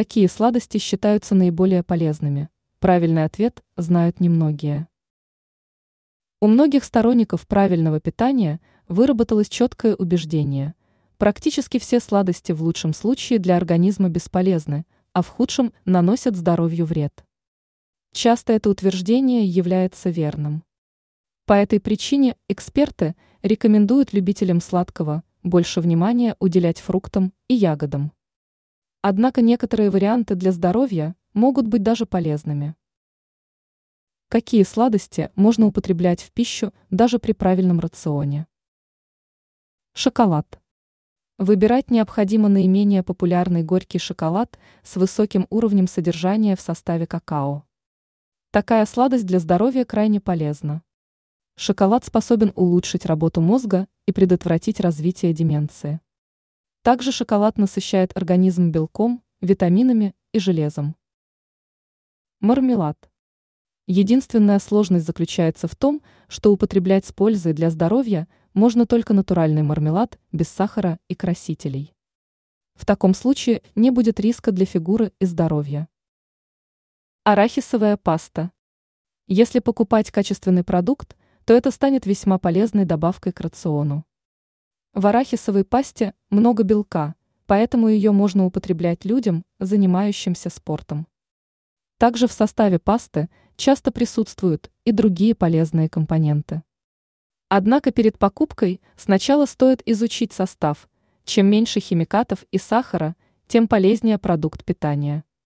Какие сладости считаются наиболее полезными? Правильный ответ знают немногие. У многих сторонников правильного питания выработалось четкое убеждение. Практически все сладости в лучшем случае для организма бесполезны, а в худшем наносят здоровью вред. Часто это утверждение является верным. По этой причине эксперты рекомендуют любителям сладкого больше внимания уделять фруктам и ягодам. Однако некоторые варианты для здоровья могут быть даже полезными. Какие сладости можно употреблять в пищу даже при правильном рационе? Шоколад. Выбирать необходимо наименее популярный горький шоколад с высоким уровнем содержания в составе какао. Такая сладость для здоровья крайне полезна. Шоколад способен улучшить работу мозга и предотвратить развитие деменции. Также шоколад насыщает организм белком, витаминами и железом. Мармелад. Единственная сложность заключается в том, что употреблять с пользой для здоровья можно только натуральный мармелад без сахара и красителей. В таком случае не будет риска для фигуры и здоровья. Арахисовая паста. Если покупать качественный продукт, то это станет весьма полезной добавкой к рациону. В арахисовой пасте много белка, поэтому ее можно употреблять людям, занимающимся спортом. Также в составе пасты часто присутствуют и другие полезные компоненты. Однако перед покупкой сначала стоит изучить состав. Чем меньше химикатов и сахара, тем полезнее продукт питания.